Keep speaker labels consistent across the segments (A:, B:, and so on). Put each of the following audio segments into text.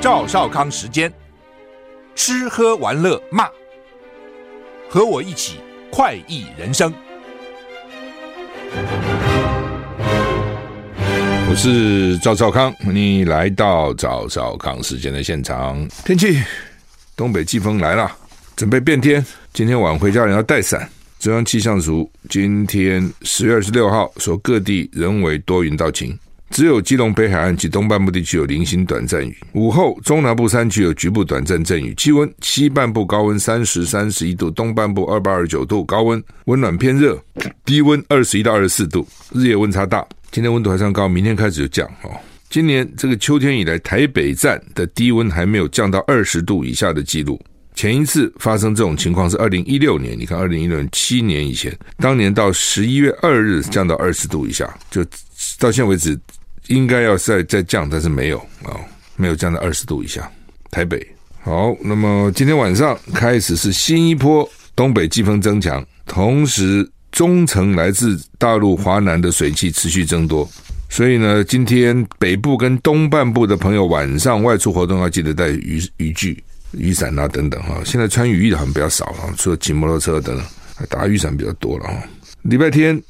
A: 赵少康时间，吃喝玩乐骂，和我一起快意人生。
B: 我是赵少康，你来到赵少康时间的现场。天气，东北季风来了，准备变天。今天晚回家人要带伞。中央气象署今天十月二十六号说，各地仍为多云到晴。只有基隆北海岸及东半部地区有零星短暂雨，午后中南部山区有局部短暂阵雨。气温西半部高温三十三十一度，东半部二八二九度，高温温暖偏热，低温二十一到二十四度，日夜温差大。今天温度还算高，明天开始就降哦。今年这个秋天以来，台北站的低温还没有降到二十度以下的记录。前一次发生这种情况是二零一六年，你看二零一六年七年以前，当年到十一月二日降到二十度以下，就到现在为止。应该要再再降，但是没有啊、没有降到二十度以下。台北好，那么今天晚上开始是新一波东北季风增强，同时中层来自大陆华南的水汽持续增多，所以呢，今天北部跟东半部的朋友晚上外出活动要记得带雨雨具、雨伞啊等等哈。现在穿雨衣的好像比较少了，除了骑摩托车等等，打雨伞比较多了哈。礼拜天。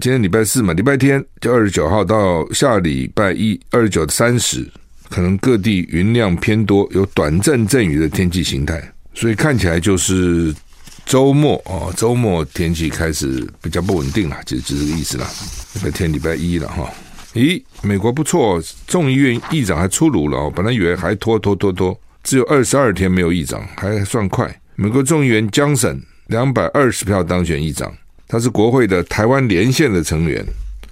B: 今天礼拜四嘛，礼拜天就二十九号到下礼拜一二十九三十，可能各地云量偏多，有短暂阵雨的天气形态，所以看起来就是周末啊，周末天气开始比较不稳定了，就就这个意思了。礼拜天、礼拜一了哈。咦，美国不错，众议院议长还出炉了哦，本来以为还拖拖拖拖，只有二十二天没有议长，还算快。美国众议员江省两百二十票当选议长。他是国会的台湾连线的成员，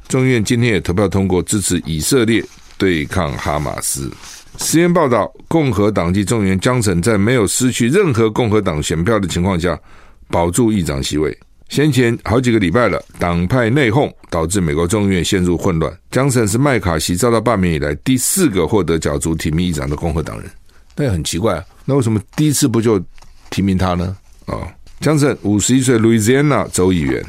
B: 众议院今天也投票通过支持以色列对抗哈马斯。实验报道，共和党籍众议员江省在没有失去任何共和党选票的情况下保住议长席位。先前好几个礼拜了，党派内讧导致美国众议院陷入混乱。江省是麦卡锡遭到罢免以来第四个获得角逐提名议长的共和党人，那也很奇怪啊，那为什么第一次不就提名他呢？啊、哦？强森五十一岁，路易斯安那州议员，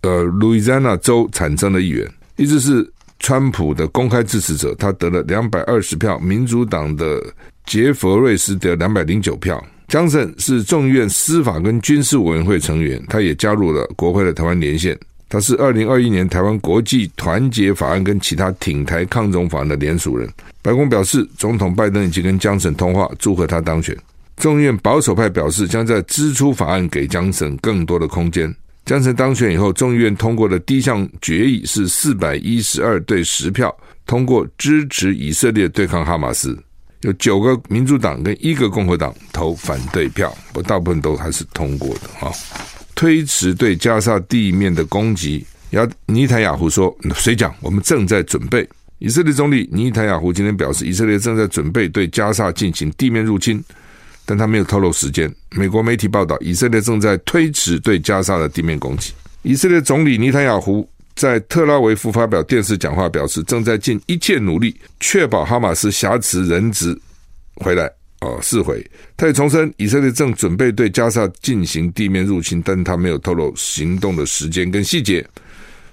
B: 呃，Louisiana 州产生的议员，一直是川普的公开支持者。他得了两百二十票，民主党的杰佛瑞斯得两百零九票。江森是众议院司法跟军事委员会成员，他也加入了国会的台湾连线。他是二零二一年台湾国际团结法案跟其他挺台抗中法案的联署人。白宫表示，总统拜登已经跟江省通话，祝贺他当选。众议院保守派表示，将在支出法案给江省更多的空间。江省当选以后，众议院通过的第一项决议是四百一十二对十票通过支持以色列对抗哈马斯，有九个民主党跟一个共和党投反对票，不，大部分都还是通过的哈。推迟对加沙地面的攻击，亚尼坦雅胡说：“谁讲？我们正在准备。”以色列总理尼坦雅胡今天表示，以色列正在准备对加沙进行地面入侵。但他没有透露时间。美国媒体报道，以色列正在推迟对加沙的地面攻击。以色列总理尼坦雅胡在特拉维夫发表电视讲话，表示正在尽一切努力确保哈马斯挟持人质回来。哦，释回。他也重申，以色列正准备对加沙进行地面入侵，但他没有透露行动的时间跟细节，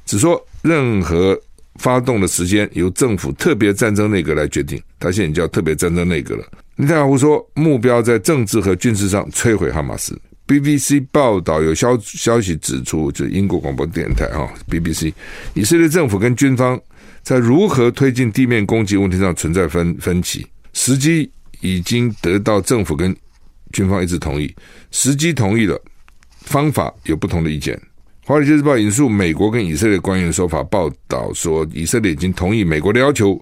B: 只说任何发动的时间由政府特别战争内阁来决定。他现在叫特别战争内阁了。尼塔雅胡说，目标在政治和军事上摧毁哈马斯。BBC 报道有消消息指出，就是英国广播电台哈 BBC，以色列政府跟军方在如何推进地面攻击问题上存在分分歧。时机已经得到政府跟军方一致同意，时机同意了，方法有不同的意见。华尔街日报引述美国跟以色列官员的说法，报道说，以色列已经同意美国的要求。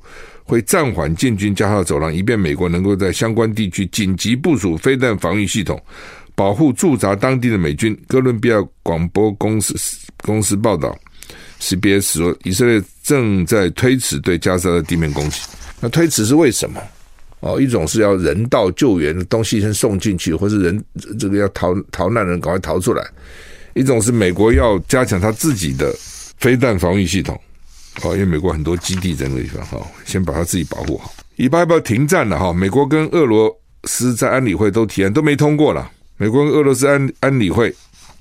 B: 会暂缓进军加沙走廊，以便美国能够在相关地区紧急部署飞弹防御系统，保护驻扎当地的美军。哥伦比亚广播公司公司报道，CBS 说，以色列正在推迟对加沙的地面攻击。那推迟是为什么？哦，一种是要人道救援的东西先送进去，或是人这个要逃逃难的人赶快逃出来；一种是美国要加强他自己的飞弹防御系统。哦，因为美国很多基地在那个地方，哈，先把他自己保护好。以巴要不要停战了？哈，美国跟俄罗斯在安理会都提案，都没通过了。美国跟俄罗斯安安理会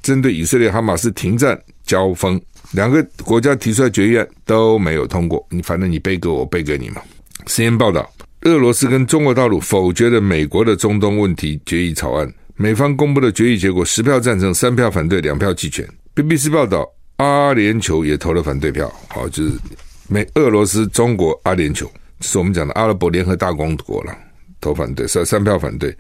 B: 针对以色列哈马斯停战交锋，两个国家提出来决议案都没有通过。你反正你背给我，我背给你嘛。CNN 报道，俄罗斯跟中国大陆否决了美国的中东问题决议草案。美方公布的决议结果，十票赞成，三票反对，两票弃权。BBC 报道。阿联酋也投了反对票，好，就是美、俄罗斯、中国、阿联酋，这是我们讲的阿拉伯联合大公国了，投反对，三三票反对，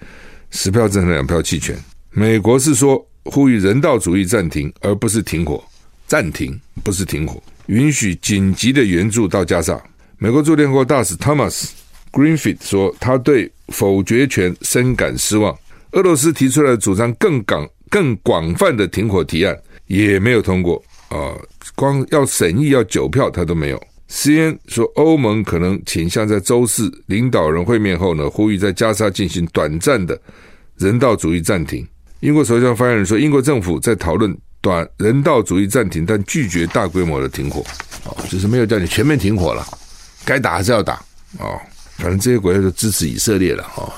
B: 十票赞成，两票弃权。美国是说呼吁人道主义暂停，而不是停火，暂停不是停火，允许紧急的援助到加沙。美国驻联合国大使 Thomas Greenfield 说，他对否决权深感失望。俄罗斯提出来的主张更广、更广泛的停火提案也没有通过。啊，光要审议要九票，他都没有。CNN 说，欧盟可能倾向在周四领导人会面后呢，呼吁在加沙进行短暂的人道主义暂停。英国首相发言人说，英国政府在讨论短人道主义暂停，但拒绝大规模的停火。哦，就是没有叫你全面停火了，该打还是要打。哦，反正这些国家就支持以色列了。哦，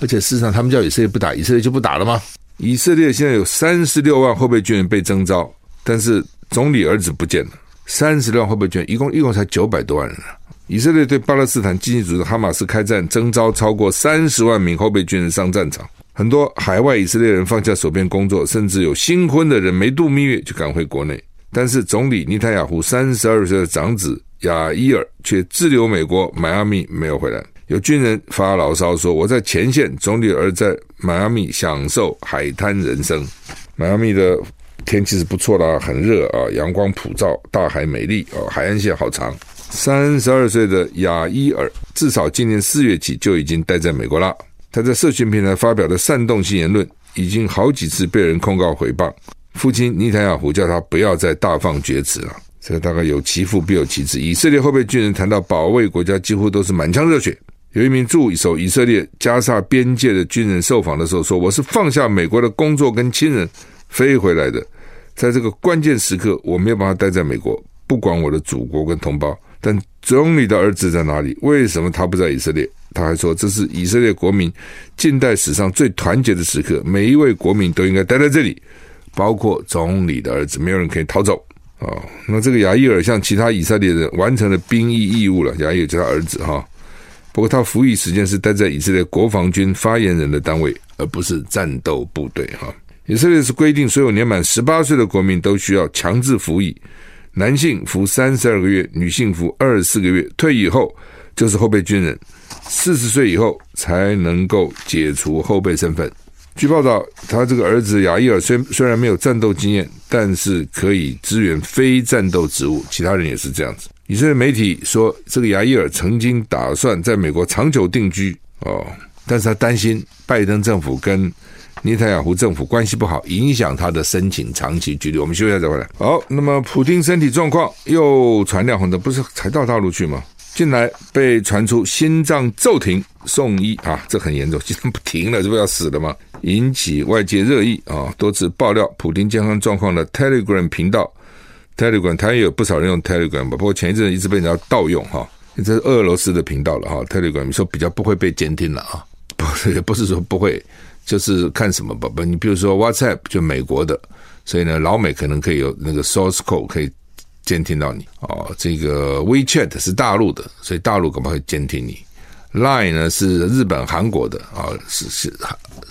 B: 而且事实上，他们叫以色列不打，以色列就不打了吗？以色列现在有三十六万后备军人被征召，但是。总理儿子不见了，三十万后备军，一共一共才九百多万人啊！以色列对巴勒斯坦经济组织哈马斯开战，征召超过三十万名后备军人上战场。很多海外以色列人放下手边工作，甚至有新婚的人没度蜜月就赶回国内。但是总理尼塔雅胡三十二岁的长子亚伊尔却滞留美国迈阿密没有回来。有军人发牢骚说：“我在前线，总理儿在迈阿密享受海滩人生。”迈阿密的。天气是不错的，很热啊，阳光普照，大海美丽啊，海岸线好长。三十二岁的亚伊尔，至少今年四月起就已经待在美国了。他在社群平台发表的煽动性言论，已经好几次被人控告诽谤。父亲尼坦雅胡叫他不要再大放厥词了。这个大概有其父必有其子。以色列后备军人谈到保卫国家，几乎都是满腔热血。有一名驻守以色列加沙边界的军人受访的时候说：“我是放下美国的工作跟亲人飞回来的。”在这个关键时刻，我没有办法待在美国，不管我的祖国跟同胞。但总理的儿子在哪里？为什么他不在以色列？他还说，这是以色列国民近代史上最团结的时刻，每一位国民都应该待在这里，包括总理的儿子，没有人可以逃走。哦，那这个亚伊尔像其他以色列人完成了兵役义务了。亚伊尔就他儿子哈，不过他服役时间是待在以色列国防军发言人的单位，而不是战斗部队哈。以色列是规定，所有年满十八岁的国民都需要强制服役，男性服三十二个月，女性服二十四个月。退役后就是后备军人，四十岁以后才能够解除后备身份。据报道，他这个儿子亚伊尔虽虽然没有战斗经验，但是可以支援非战斗职务。其他人也是这样子。以色列媒体说，这个亚伊尔曾经打算在美国长久定居哦，但是他担心拜登政府跟尼塔雅胡政府关系不好，影响他的申请长期居留。我们休息一下再回来。好，那么普丁身体状况又传亮红灯，不是才到大陆去吗？近来被传出心脏骤停送医啊，这很严重，心脏不停了，这不要死了吗？引起外界热议啊，多次爆料普丁健康状况的 Telegram 频道，Telegram 他也有不少人用 Telegram 吧，不过前一阵一直被人家盗用哈，这是俄罗斯的频道了哈，Telegram 说比较不会被监听了啊，不是也不是说不会。就是看什么吧，不，你比如说 WhatsApp 就美国的，所以呢，老美可能可以有那个 source code 可以监听到你哦。这个 WeChat 是大陆的，所以大陆可不可以监听你？Line 呢是日本、韩国的啊、是是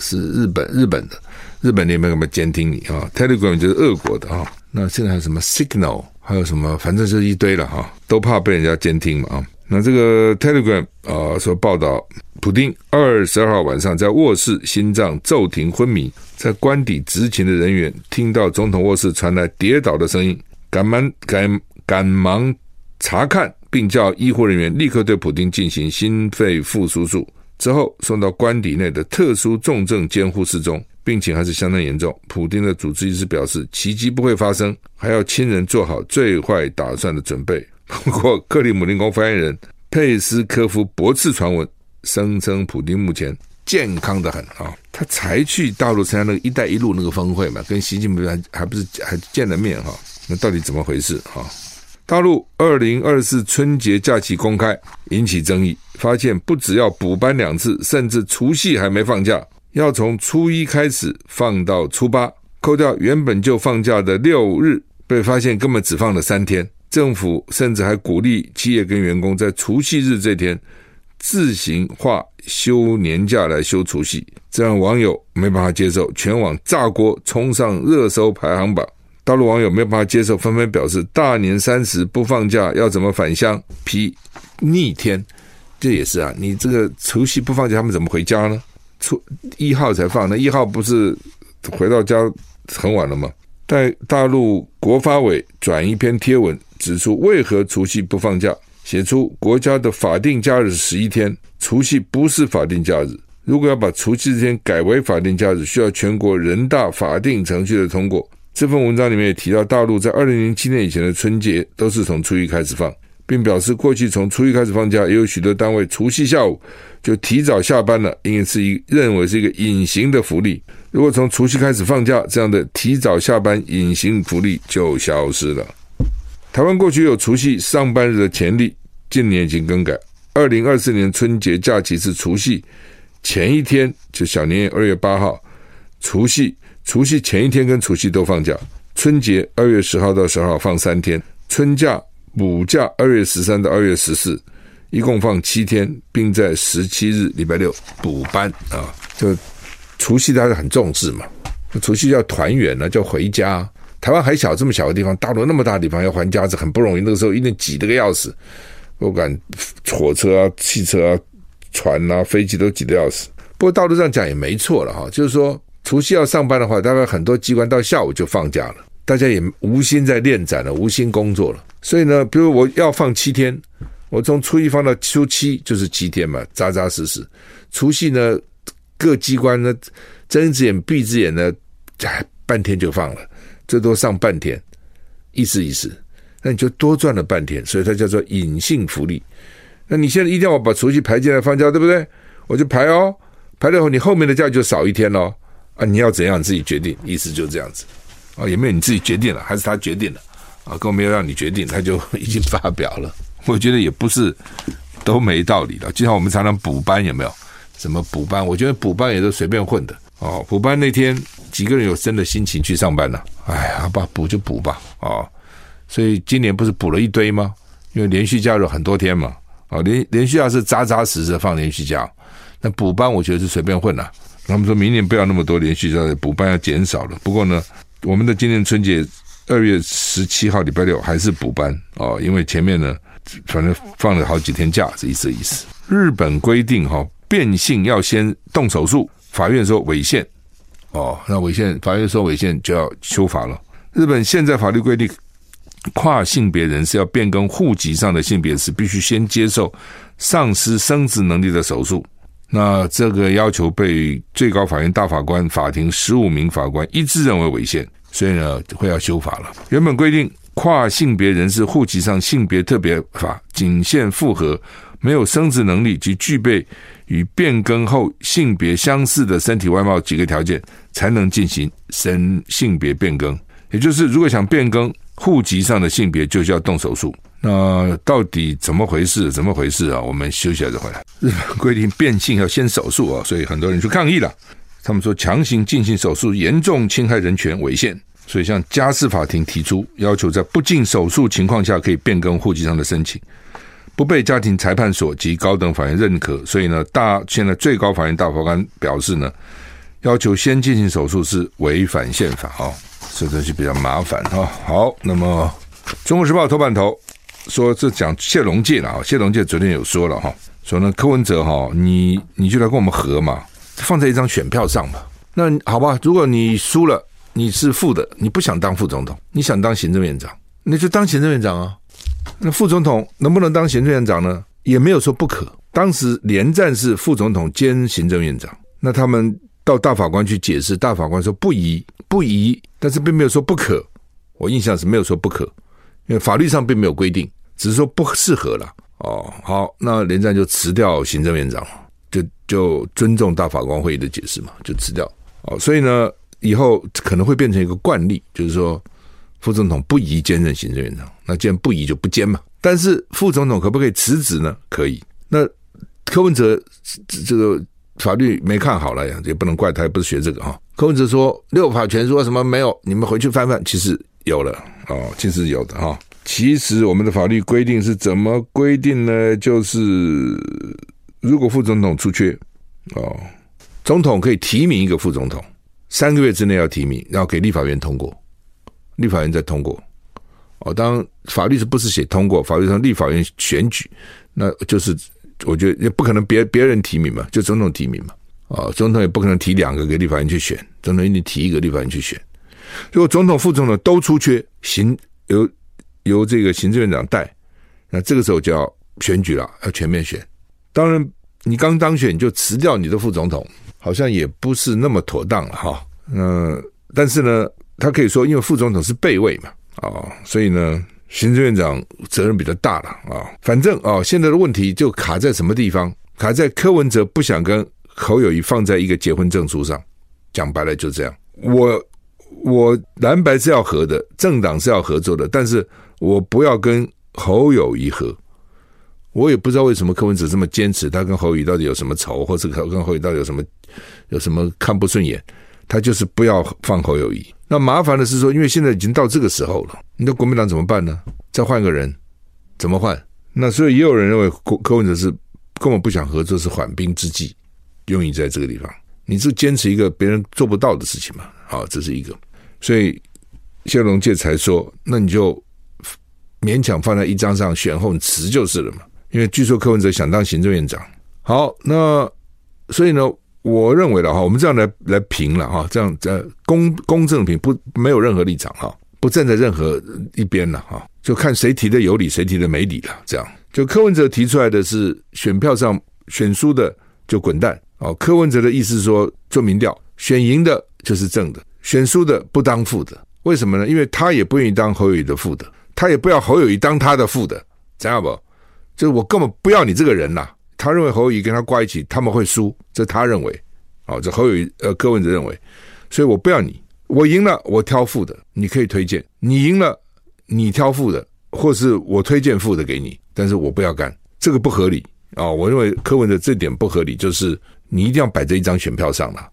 B: 是日本日本的，日本那边可不可以监听你啊、？Telegram 就是俄国的啊、那现在还有什么 Signal，还有什么，反正就是一堆了哈、都怕被人家监听嘛啊。那这个 Telegram 啊、说报道。普丁二十二号晚上在卧室心脏骤停昏迷，在官邸执勤的人员听到总统卧室传来跌倒的声音，赶忙赶赶忙查看，并叫医护人员立刻对普丁进行心肺复苏术，之后送到官邸内的特殊重症监护室中。病情还是相当严重。普丁的主治医师表示，奇迹不会发生，还要亲人做好最坏打算的准备。不过，克里姆林宫发言人佩斯科夫驳斥传闻，声称普丁目前健康得很啊。他才去大陆参加那个“一带一路”那个峰会嘛，跟习近平还还不是还见了面哈？那到底怎么回事哈？大陆二零二四春节假期公开引起争议，发现不只要补班两次，甚至除夕还没放假，要从初一开始放到初八，扣掉原本就放假的六日，被发现根本只放了三天。政府甚至还鼓励企业跟员工在除夕日这天自行划休年假来休除夕，这让网友没办法接受，全网炸锅，冲上热搜排行榜。大陆网友没有办法接受，纷纷表示：大年三十不放假，要怎么返乡？批逆天，这也是啊！你这个除夕不放假，他们怎么回家呢？初一号才放，那一号不是回到家很晚了吗？在大陆国发委转一篇贴文，指出为何除夕不放假，写出国家的法定假日十一天，除夕不是法定假日。如果要把除夕这天改为法定假日，需要全国人大法定程序的通过。这份文章里面也提到，大陆在二零零七年以前的春节都是从初一开始放，并表示过去从初一开始放假，也有许多单位除夕下午就提早下班了，因为是一认为是一个隐形的福利。如果从除夕开始放假，这样的提早下班隐形福利就消失了。台湾过去有除夕上班日的潜力，近年已经更改。二零二四年春节假期是除夕前一天，就小年夜二月八号，除夕。除夕前一天跟除夕都放假，春节二月十号到十号放三天，春假补假二月十三到二月十四，一共放七天，并在十七日礼拜六补班啊。就除夕大家很重视嘛，除夕要团圆呢，叫回家。台湾还小，这么小的地方，大陆那么大地方要还家是很不容易。那个时候一定挤得个要死，不管火车啊、汽车啊、船啊、飞机都挤得要死。不过道路上讲也没错了哈，就是说。除夕要上班的话，大概很多机关到下午就放假了，大家也无心在练展了，无心工作了。所以呢，比如我要放七天，我从初一放到初七就是七天嘛，扎扎实实。除夕呢，各机关呢睁一只眼闭一只眼呢，哎，半天就放了，最多上半天，意思意思，那你就多赚了半天，所以它叫做隐性福利。那你现在一定要把除夕排进来放假，对不对？我就排哦，排了以后你后面的假就少一天喽。啊，你要怎样自己决定，意思就是这样子，啊，也没有你自己决定了，还是他决定了，啊，更没有让你决定，他就已经发表了。我觉得也不是都没道理的，就像我们常常补班有没有？什么补班？我觉得补班也都随便混的。哦，补班那天几个人有真的心情去上班呢？哎，呀吧，补就补吧。哦，所以今年不是补了一堆吗？因为连续假日很多天嘛。哦，连连续假是扎扎实实放连续假，那补班我觉得是随便混了。他们说明年不要那么多连续在，补班要减少了。不过呢，我们的今年春节二月十七号礼拜六还是补班哦，因为前面呢，反正放了好几天假，是意思意思。日本规定哈，变性要先动手术，法院说违宪哦，那违宪，法院说违宪就要修法了。日本现在法律规定，跨性别人士要变更户籍上的性别时，必须先接受丧失生殖能力的手术。那这个要求被最高法院大法官法庭十五名法官一致认为违宪，所以呢会要修法了。原本规定跨性别人士户籍上性别特别法仅限符合没有生殖能力及具备与变更后性别相似的身体外貌几个条件才能进行身性别变更，也就是如果想变更户籍上的性别，就需要动手术。那到底怎么回事？怎么回事啊？我们休息一下再回来。日 本规定变性要先手术啊，所以很多人去抗议了。他们说强行进行手术严重侵害人权，违宪。所以向家事法庭提出要求，在不进手术情况下可以变更户籍上的申请，不被家庭裁判所及高等法院认可。所以呢，大现在最高法院大法官表示呢，要求先进行手术是违反宪法啊，这东西比较麻烦啊。好，那么《中国时报》头版头。说这讲谢龙介了啊，谢龙介昨天有说了哈，说呢柯文哲哈，你你就来跟我们合嘛，放在一张选票上嘛。那好吧，如果你输了，你是副的，你不想当副总统，你想当行政院长，那就当行政院长啊。那副总统能不能当行政院长呢？也没有说不可。当时连战是副总统兼行政院长，那他们到大法官去解释，大法官说不宜不宜，但是并没有说不可。我印象是没有说不可，因为法律上并没有规定，只是说不适合了。哦，好，那连战就辞掉行政院长，就就尊重大法官会议的解释嘛，就辞掉。哦，所以呢，以后可能会变成一个惯例，就是说副总统不宜兼任行政院长。那既然不宜，就不兼嘛。但是副总统可不可以辞职呢？可以。那柯文哲这个法律没看好了呀，也不能怪他，也不是学这个哈。柯文哲说六法全书什么没有，你们回去翻翻，其实有了哦，其实有的哈。其实我们的法律规定是怎么规定呢？就是如果副总统出缺哦，总统可以提名一个副总统，三个月之内要提名，然后给立法院通过，立法院再通过。哦，当法律是不是写通过？法律上立法院选举，那就是我觉得也不可能别别人提名嘛，就总统提名嘛。啊，总统也不可能提两个给立法院去选，总统一定提一个立法院去选。如果总统、副总统都出缺，行由由这个行政院长带，那这个时候就要选举了，要全面选。当然，你刚当选就辞掉你的副总统，好像也不是那么妥当了哈。嗯，但是呢，他可以说，因为副总统是备位嘛。啊、所以呢，行政院长责任比较大了啊、反正啊、现在的问题就卡在什么地方？卡在柯文哲不想跟侯友谊放在一个结婚证书上。讲白了就这样。我我蓝白是要合的，政党是要合作的，但是我不要跟侯友谊合。我也不知道为什么柯文哲这么坚持，他跟侯友宜到底有什么仇，或者跟侯友宜到底有什么有什么看不顺眼？他就是不要放侯友谊。那麻烦的是说，因为现在已经到这个时候了，你的国民党怎么办呢？再换个人，怎么换？那所以也有人认为柯柯文哲是根本不想合作，是缓兵之计，用意在这个地方。你是坚持一个别人做不到的事情嘛？啊，这是一个。所以谢龙介才说，那你就勉强放在一张上选后你辞就是了嘛。因为据说柯文哲想当行政院长。好，那所以呢？我认为的哈，我们这样来来评了哈，这样在公公正评不没有任何立场哈，不站在任何一边了哈，就看谁提的有理，谁提的没理了。这样，就柯文哲提出来的是选票上选输的就滚蛋哦。柯文哲的意思是说做民调，选赢的就是正的，选输的不当副的。为什么呢？因为他也不愿意当侯友谊的副的，他也不要侯友谊当他的副的，知道不？就是我根本不要你这个人呐。他认为侯友谊跟他挂一起，他们会输，这他认为，哦，这侯友谊呃柯文哲认为，所以我不要你，我赢了我挑副的，你可以推荐，你赢了你挑副的，或是我推荐副的给你，但是我不要干，这个不合理。啊、哦！我认为柯文哲这点不合理，就是你一定要摆在一张选票上了，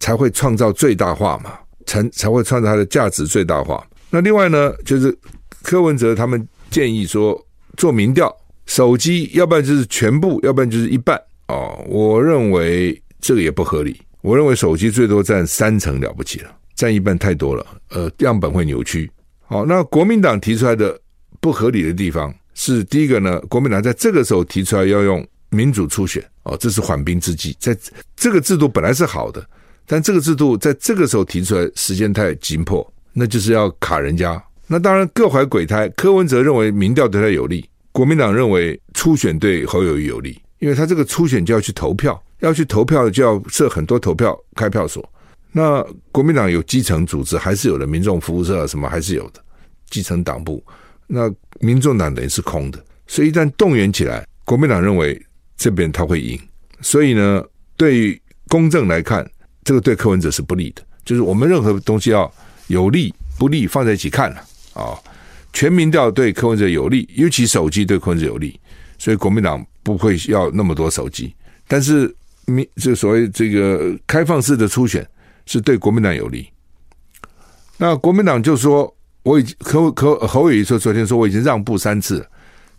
B: 才会创造最大化嘛，才才会创造它的价值最大化。那另外呢，就是柯文哲他们建议说做民调。手机，要不然就是全部，要不然就是一半哦。我认为这个也不合理。我认为手机最多占三成了不起了，占一半太多了。呃，样本会扭曲。好，那国民党提出来的不合理的地方是第一个呢，国民党在这个时候提出来要用民主初选哦，这是缓兵之计。在这个制度本来是好的，但这个制度在这个时候提出来时间太紧迫，那就是要卡人家。那当然各怀鬼胎。柯文哲认为民调对他有利。国民党认为初选对侯友谊有利，因为他这个初选就要去投票，要去投票就要设很多投票开票所。那国民党有基层组织，还是有的，民众服务社什么还是有的，基层党部。那民众党等于是空的，所以一旦动员起来，国民党认为这边他会赢。所以呢，对于公正来看，这个对柯文哲是不利的。就是我们任何东西要有利不利放在一起看了啊。全民调对柯文哲有利，尤其手机对柯文哲有利，所以国民党不会要那么多手机。但是民这所谓这个开放式的初选是对国民党有利。那国民党就说，我已经柯柯侯友宜说昨天说我已经让步三次了，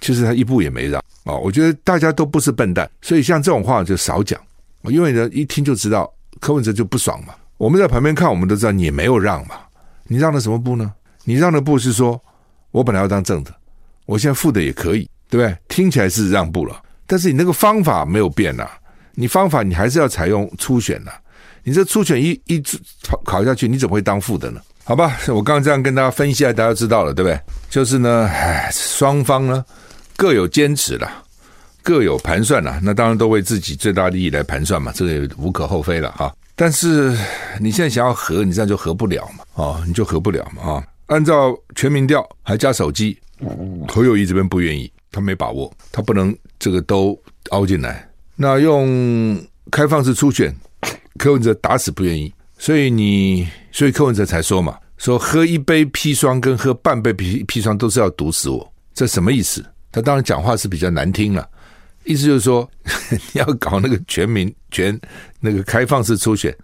B: 其实他一步也没让啊。我觉得大家都不是笨蛋，所以像这种话就少讲，因为呢一听就知道柯文哲就不爽嘛。我们在旁边看，我们都知道你没有让嘛，你让了什么步呢？你让的步是说。我本来要当正的，我现在副的也可以，对不对？听起来是让步了，但是你那个方法没有变呐、你方法你还是要采用初选呐、你这初选一一考考下去，你怎么会当副的呢？好吧，我刚刚这样跟大家分析，大家知道了，对不对？就是呢，唉，双方呢各有坚持了，各有盘算了，那当然都为自己最大利益来盘算嘛，这个也无可厚非了哈。但是你现在想要和，你这样就和不了嘛，啊，你就和不了嘛，啊，按照全民调还加手机，侯友谊这边不愿意，他没把握，他不能这个都凹进来。那用开放式初选，柯文哲打死不愿意，所以你，所以柯文哲才说嘛，说喝一杯砒霜跟喝半杯砒砒霜都是要毒死我，这什么意思？他当然讲话是比较难听了，意思就是说 你要搞那个全民全那个开放式初选，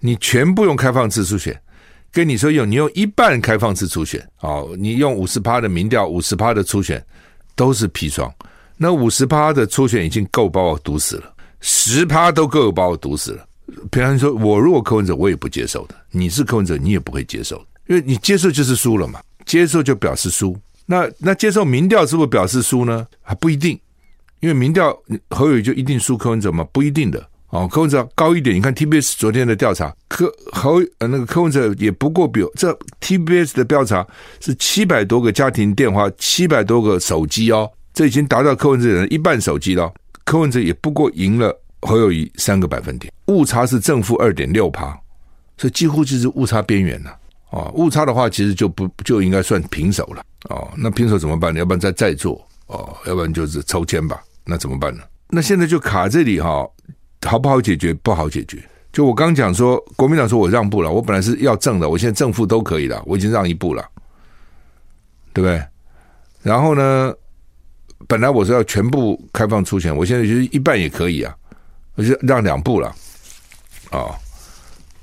B: 你全部用开放式初选，跟你说用你用一半开放式初选，哦，你用五十趴的民调，五十趴的初选都是砒霜。那五十趴的初选已经够把我毒死了，十趴都够把我毒死了。平常说，我如果柯文哲，我也不接受的。你是柯文哲，你也不会接受，因为你接受就是输了嘛，接受就表示输。那那接受民调是不是表示输呢？还不一定，因为民调侯友就一定输柯文哲吗？不一定的。哦，柯文哲高一点，你看 TBS 昨天的调查，柯侯呃那个柯文哲也不过比这 TBS 的调查是七百多个家庭电话，七百多个手机哦。这已经达到柯文哲人一半手机了，柯文哲也不过赢了侯友宜三个百分点，误差是正负二点六趴，所以几乎就是误差边缘了。哦，误差的话，其实就不就应该算平手了。哦，那平手怎么办？要不然再再做哦，要不然就是抽签吧。那怎么办呢？那现在就卡这里哈，好不好解决？不好解决。就我刚讲说，国民党说我让步了，我本来是要正的，我现在正负都可以了，我已经让一步了，对不对？然后呢？本来我是要全部开放初选，我现在觉得一半也可以啊，我就让两步了，哦，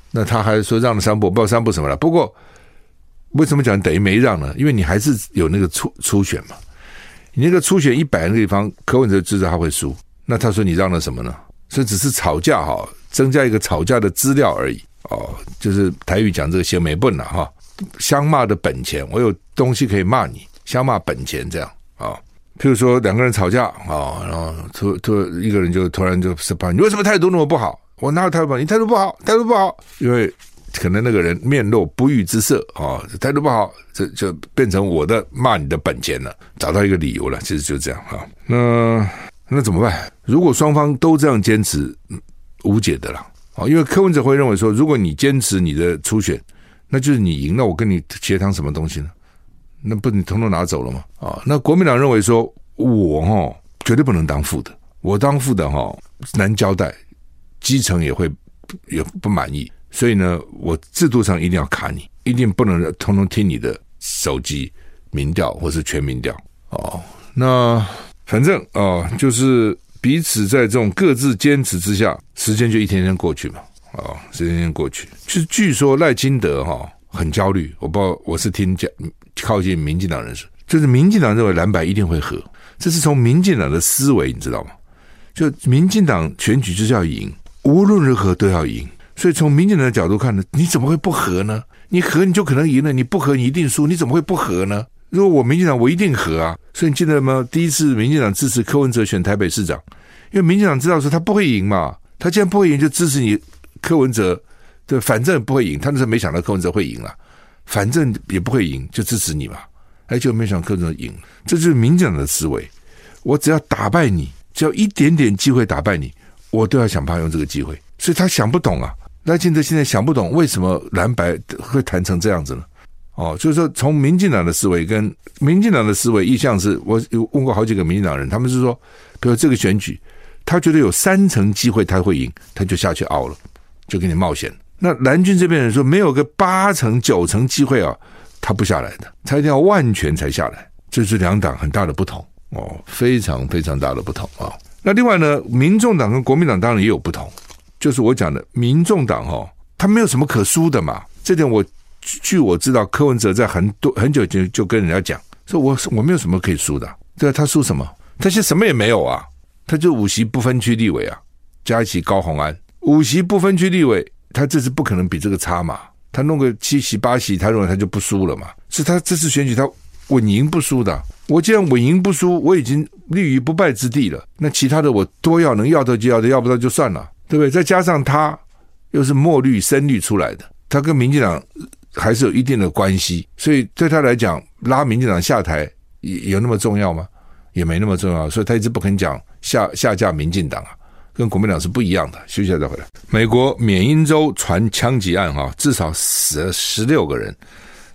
B: 那他还说让了三步，不知道三步什么了。不过为什么讲等于没让呢？因为你还是有那个初初选嘛，你那个初选一百个地方，柯文哲知道他会输，那他说你让了什么呢？这只是吵架哈，增加一个吵架的资料而已哦，就是台语讲这个嫌没笨了哈，相骂的本钱，我有东西可以骂你，相骂本钱这样啊。譬如说两个人吵架啊，然后突突一个人就突然就是把你为什么态度那么不好？我哪有态度不好？你态度不好，态度不好，因为可能那个人面露不悦之色啊，态度不好，这就变成我的骂你的本钱了，找到一个理由了，其实就这样哈。那那怎么办？如果双方都这样坚持，无解的了啊，因为柯文哲会认为说，如果你坚持你的初选，那就是你赢，那我跟你协商什么东西呢？那不你统统拿走了吗？啊，那国民党认为说，我哈绝对不能当副的，我当副的哈难交代，基层也会也不满意，所以呢，我制度上一定要卡你，一定不能通通听你的手机民调或是全民调哦。那反正啊，就是彼此在这种各自坚持之下，时间就一天天过去嘛。啊，时间一天过去，就据说赖清德哈很焦虑，我不知道我是听讲。靠近民进党人士，就是民进党认为蓝白一定会合，这是从民进党的思维，你知道吗？就民进党选举就是要赢，无论如何都要赢。所以从民进党的角度看呢，你怎么会不和呢？你和你就可能赢了，你不和你一定输，你怎么会不和呢？如果我民进党我一定和啊！所以你记得吗？第一次民进党支持柯文哲选台北市长，因为民进党知道说他不会赢嘛，他既然不会赢，就支持你柯文哲，对，反正不会赢。他那时候没想到柯文哲会赢了。反正也不会赢，就支持你嘛。哎，就没想到柯文哲赢，这就是民进党的思维。我只要打败你，只要一点点机会打败你，我都要想办法用这个机会。所以他想不懂啊，赖清德现在想不懂为什么蓝白会谈成这样子呢？哦，就是说从民进党的思维跟民进党的思维意向是，我有问过好几个民进党人，他们是说，比如这个选举，他觉得有三成机会他会赢，他就下去熬了，就给你冒险。那蓝军这边人说没有个八成九成机会啊，他不下来的，他一定要万全才下来，这是两党很大的不同哦，非常非常大的不同啊。那另外呢，民众党跟国民党当然也有不同，就是我讲的民众党哈，他没有什么可输的嘛。这点我据我知道，柯文哲在很多很久前就，就跟人家讲，说我我没有什么可以输的，对，他输什么？他现在什么也没有啊，他就五席不分区立委啊，加一起高虹安五席不分区立委。他这次不可能比这个差嘛？他弄个七席八席，他认为他就不输了嘛？是他这次选举他稳赢不输的。我既然稳赢不输，我已经立于不败之地了。那其他的我多要能要到就要的，要不到就算了，对不对？再加上他又是墨绿深绿出来的，他跟民进党还是有一定的关系，所以对他来讲拉民进党下台有那么重要吗？也没那么重要，所以他一直不肯讲下下架民进党啊。跟国民党是不一样的。休息下再回来。美国缅因州传枪击案哈，至少死了十六个人，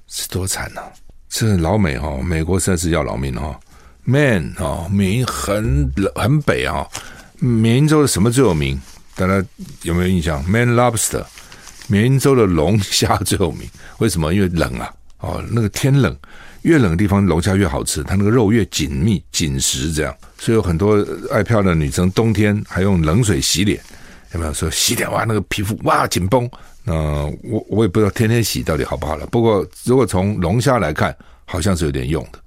B: 是多惨呐、这老美哈，美国实在是要老命哈。Man 啊，缅因很很北啊，缅因州的什么最有名？大家有没有印象？Man Lobster，缅因州的龙虾最有名。为什么？因为冷啊，哦，那个天冷，越冷的地方龙虾越好吃，它那个肉越紧密紧实，这样，所以有很多爱漂亮的女生冬天还用冷水洗脸，有没有说洗脸哇，那个皮肤哇紧绷？那、我我也不知道天天洗到底好不好了。不过如果从龙虾来看，好像是有点用的。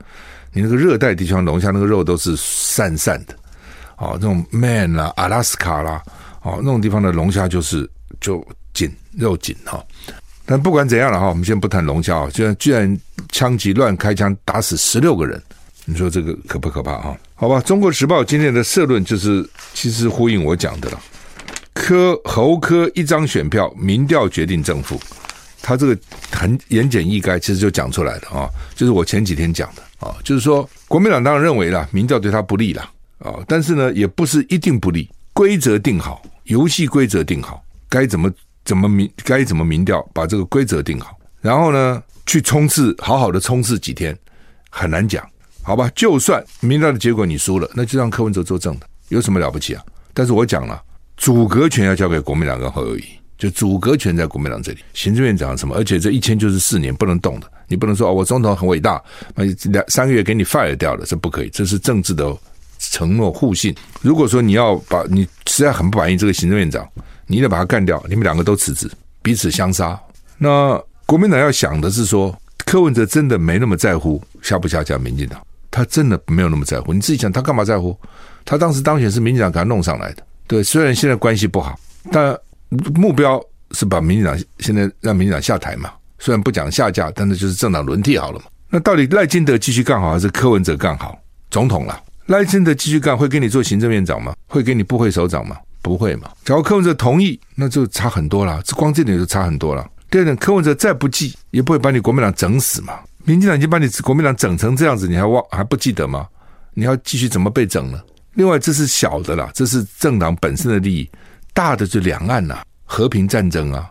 B: 你那个热带地区龙虾那个肉都是散散的，哦，这种 Man 啦、阿拉斯卡啦，哦，那种地方的龙虾就是就紧肉紧哈。但不管怎样了哈，我们先不谈龙虾啊，居然居然枪击乱开枪打死十六个人，你说这个可不可怕哈？好吧，《中国时报》今天的社论就是其实呼应我讲的了，柯侯柯一张选票，民调决定胜负，他这个很言简意赅，其实就讲出来的啊，就是我前几天讲的。啊，就是说，国民党当然认为啦，民调对他不利啦，啊，但是呢，也不是一定不利。规则定好，游戏规则定好，该怎么怎么民该怎么民调，把这个规则定好，然后呢，去冲刺，好好的冲刺几天，很难讲，好吧？就算民调的结果你输了，那就让柯文哲作证的，有什么了不起啊？但是我讲了，组阁权要交给国民党跟侯友谊，就组阁权在国民党这里，行政院长什么，而且这一签就是四年不能动的。你不能说哦，我总统很伟大，那两三个月给你 fire 掉了，这不可以，这是政治的承诺互信。如果说你要把你实在很不满意这个行政院长，你得把他干掉，你们两个都辞职，彼此相杀。那国民党要想的是说，柯文哲真的没那么在乎下不下架民进党，他真的没有那么在乎。你自己想，他干嘛在乎？他当时当选是民进党给他弄上来的，对，虽然现在关系不好，但目标是把民进党现在让民进党下台嘛。虽然不讲下架，但是就是政党轮替好了嘛。那到底赖金德继续干好，还是柯文哲干好？总统了，赖清德继续干，会给你做行政院长吗？会给你部会首长吗？不会嘛。假如柯文哲同意，那就差很多了。这光这点就差很多了。第二点，柯文哲再不济，也不会把你国民党整死嘛。民进党已经把你国民党整成这样子，你还忘还不记得吗？你要继续怎么被整呢？另外，这是小的啦，这是政党本身的利益，大的就两岸呐、和平战争啊，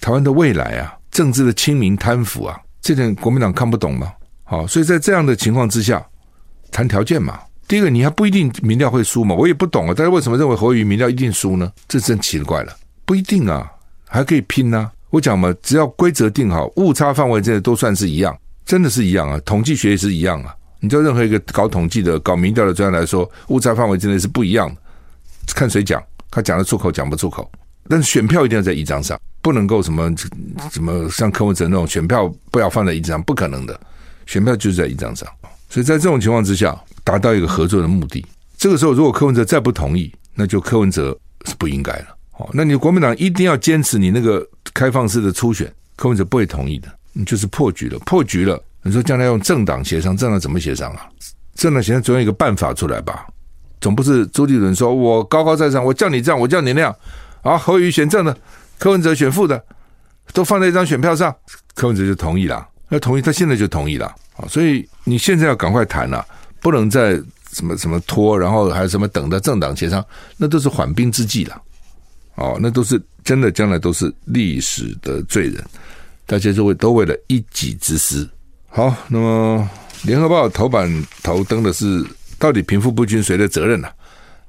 B: 台湾的未来啊。政治的亲民贪腐啊，这点国民党看不懂吗？好，所以在这样的情况之下，谈条件嘛。第一个，你还不一定民调会输嘛，我也不懂啊。大家为什么认为侯友宜民调一定输呢？这真奇怪了，不一定啊，还可以拼啊。我讲嘛，只要规则定好，误差范围这些都算是一样，真的是一样啊。统计学也是一样啊。你知道任何一个搞统计的、搞民调的专家来说，误差范围真的是不一样的，看谁讲，他讲得出口，讲不出口。但是选票一定要在一张上。不能够什么什么像柯文哲那种选票不要放在一张，不可能的，选票就是在一张上。所以在这种情况之下，达到一个合作的目的。这个时候，如果柯文哲再不同意，那就柯文哲是不应该了。哦，那你国民党一定要坚持你那个开放式的初选，柯文哲不会同意的，你就是破局了，破局了。你说将来用政党协商，政党怎么协商啊？政党协商总有一个办法出来吧？总不是朱立伦说我高高在上，我叫你这样，我叫你那样啊？侯友宜选正的。柯文哲选副的，都放在一张选票上，柯文哲就同意了。那同意，他现在就同意了啊！所以你现在要赶快谈了，不能再什么什么拖，然后还有什么等到政党协商，那都是缓兵之计了。哦，那都是真的，将来都是历史的罪人。大家都为都为了一己之私。好，那么联合报头版头登的是，到底贫富不均谁的责任呢、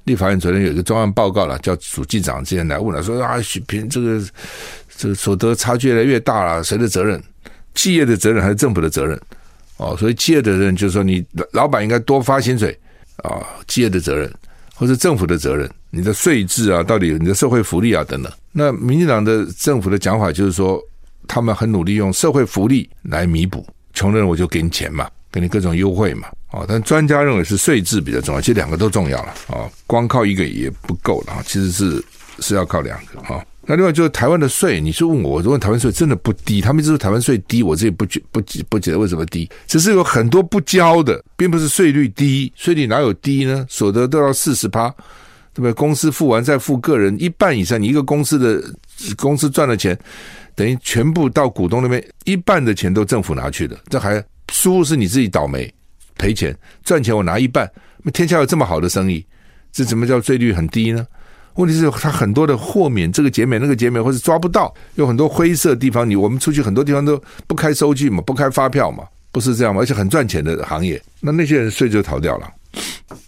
B: 立法院昨天有一个专案报告了，叫主计长之前来问了，说啊，贫这个这个所得差距越来越大了，谁的责任？企业的责任还是政府的责任？哦，所以企业的责任就是说，你老板应该多发薪水啊，企业的责任，或者政府的责任，你的税制啊，到底你的社会福利啊等等。那民进党的政府的讲法就是说，他们很努力用社会福利来弥补，穷人我就给你钱嘛，给你各种优惠嘛。哦，但专家认为是税制比较重要，其实两个都重要了。哦，光靠一个也不够了，其实是是要靠两个。哈，那另外就是台湾的税，你说问我，我问台湾税真的不低，他们一直说台湾税低，我这也不觉不不觉得为什么低，只是有很多不交的，并不是税率低，税率哪有低呢？所得都要四十趴，对不对？公司付完再付个人一半以上，你一个公司的公司赚的钱，等于全部到股东那边，一半的钱都政府拿去的，这还输是你自己倒霉。赔钱赚钱我拿一半，天下有这么好的生意，这怎么叫税率很低呢？问题是它很多的豁免，这个减免那个减免，或是抓不到，有很多灰色地方。你我们出去很多地方都不开收据嘛，不开发票嘛，不是这样吗？而且很赚钱的行业，那那些人税就逃掉了，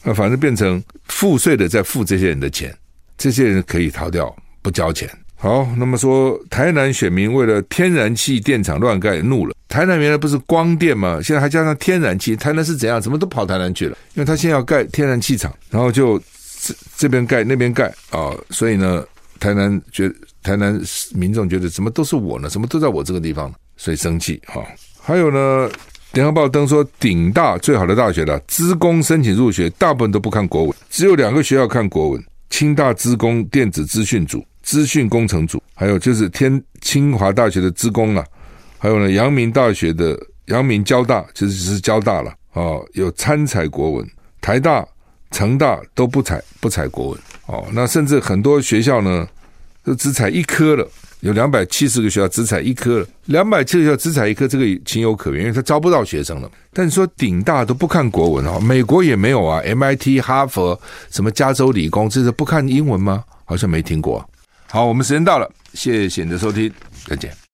B: 那反正变成付税的在付这些人的钱，这些人可以逃掉不交钱。好，那么说台南选民为了天然气电厂乱盖怒了。台南原来不是光电吗？现在还加上天然气，台南是怎样？怎么都跑台南去了？因为他现在要盖天然气厂，然后就。这这边盖那边盖啊、所以呢，台南觉台南民众觉得怎么都是我呢？怎么都在我这个地方，所以生气哈、还有呢，联合报登说，顶大最好的大学了，资工申请入学，大部分都不看国文，只有两个学校看国文：清大资工电子资讯组、资讯工程组，还有就是天清华大学的资工啊，还有呢，阳明大学的阳明交大，其实只是交大了啊、有参采国文，台大。成大都不采不采国文哦，那甚至很多学校呢，都只采一科了。有两百七十个学校只采一科了，两百七十个学校只采一科，这个情有可原，因为他招不到学生了。但你说顶大都不看国文哦，美国也没有啊，MIT、哈佛、什么加州理工，这是不看英文吗？好像没听过。好，我们时间到了，谢谢你的收听，再见。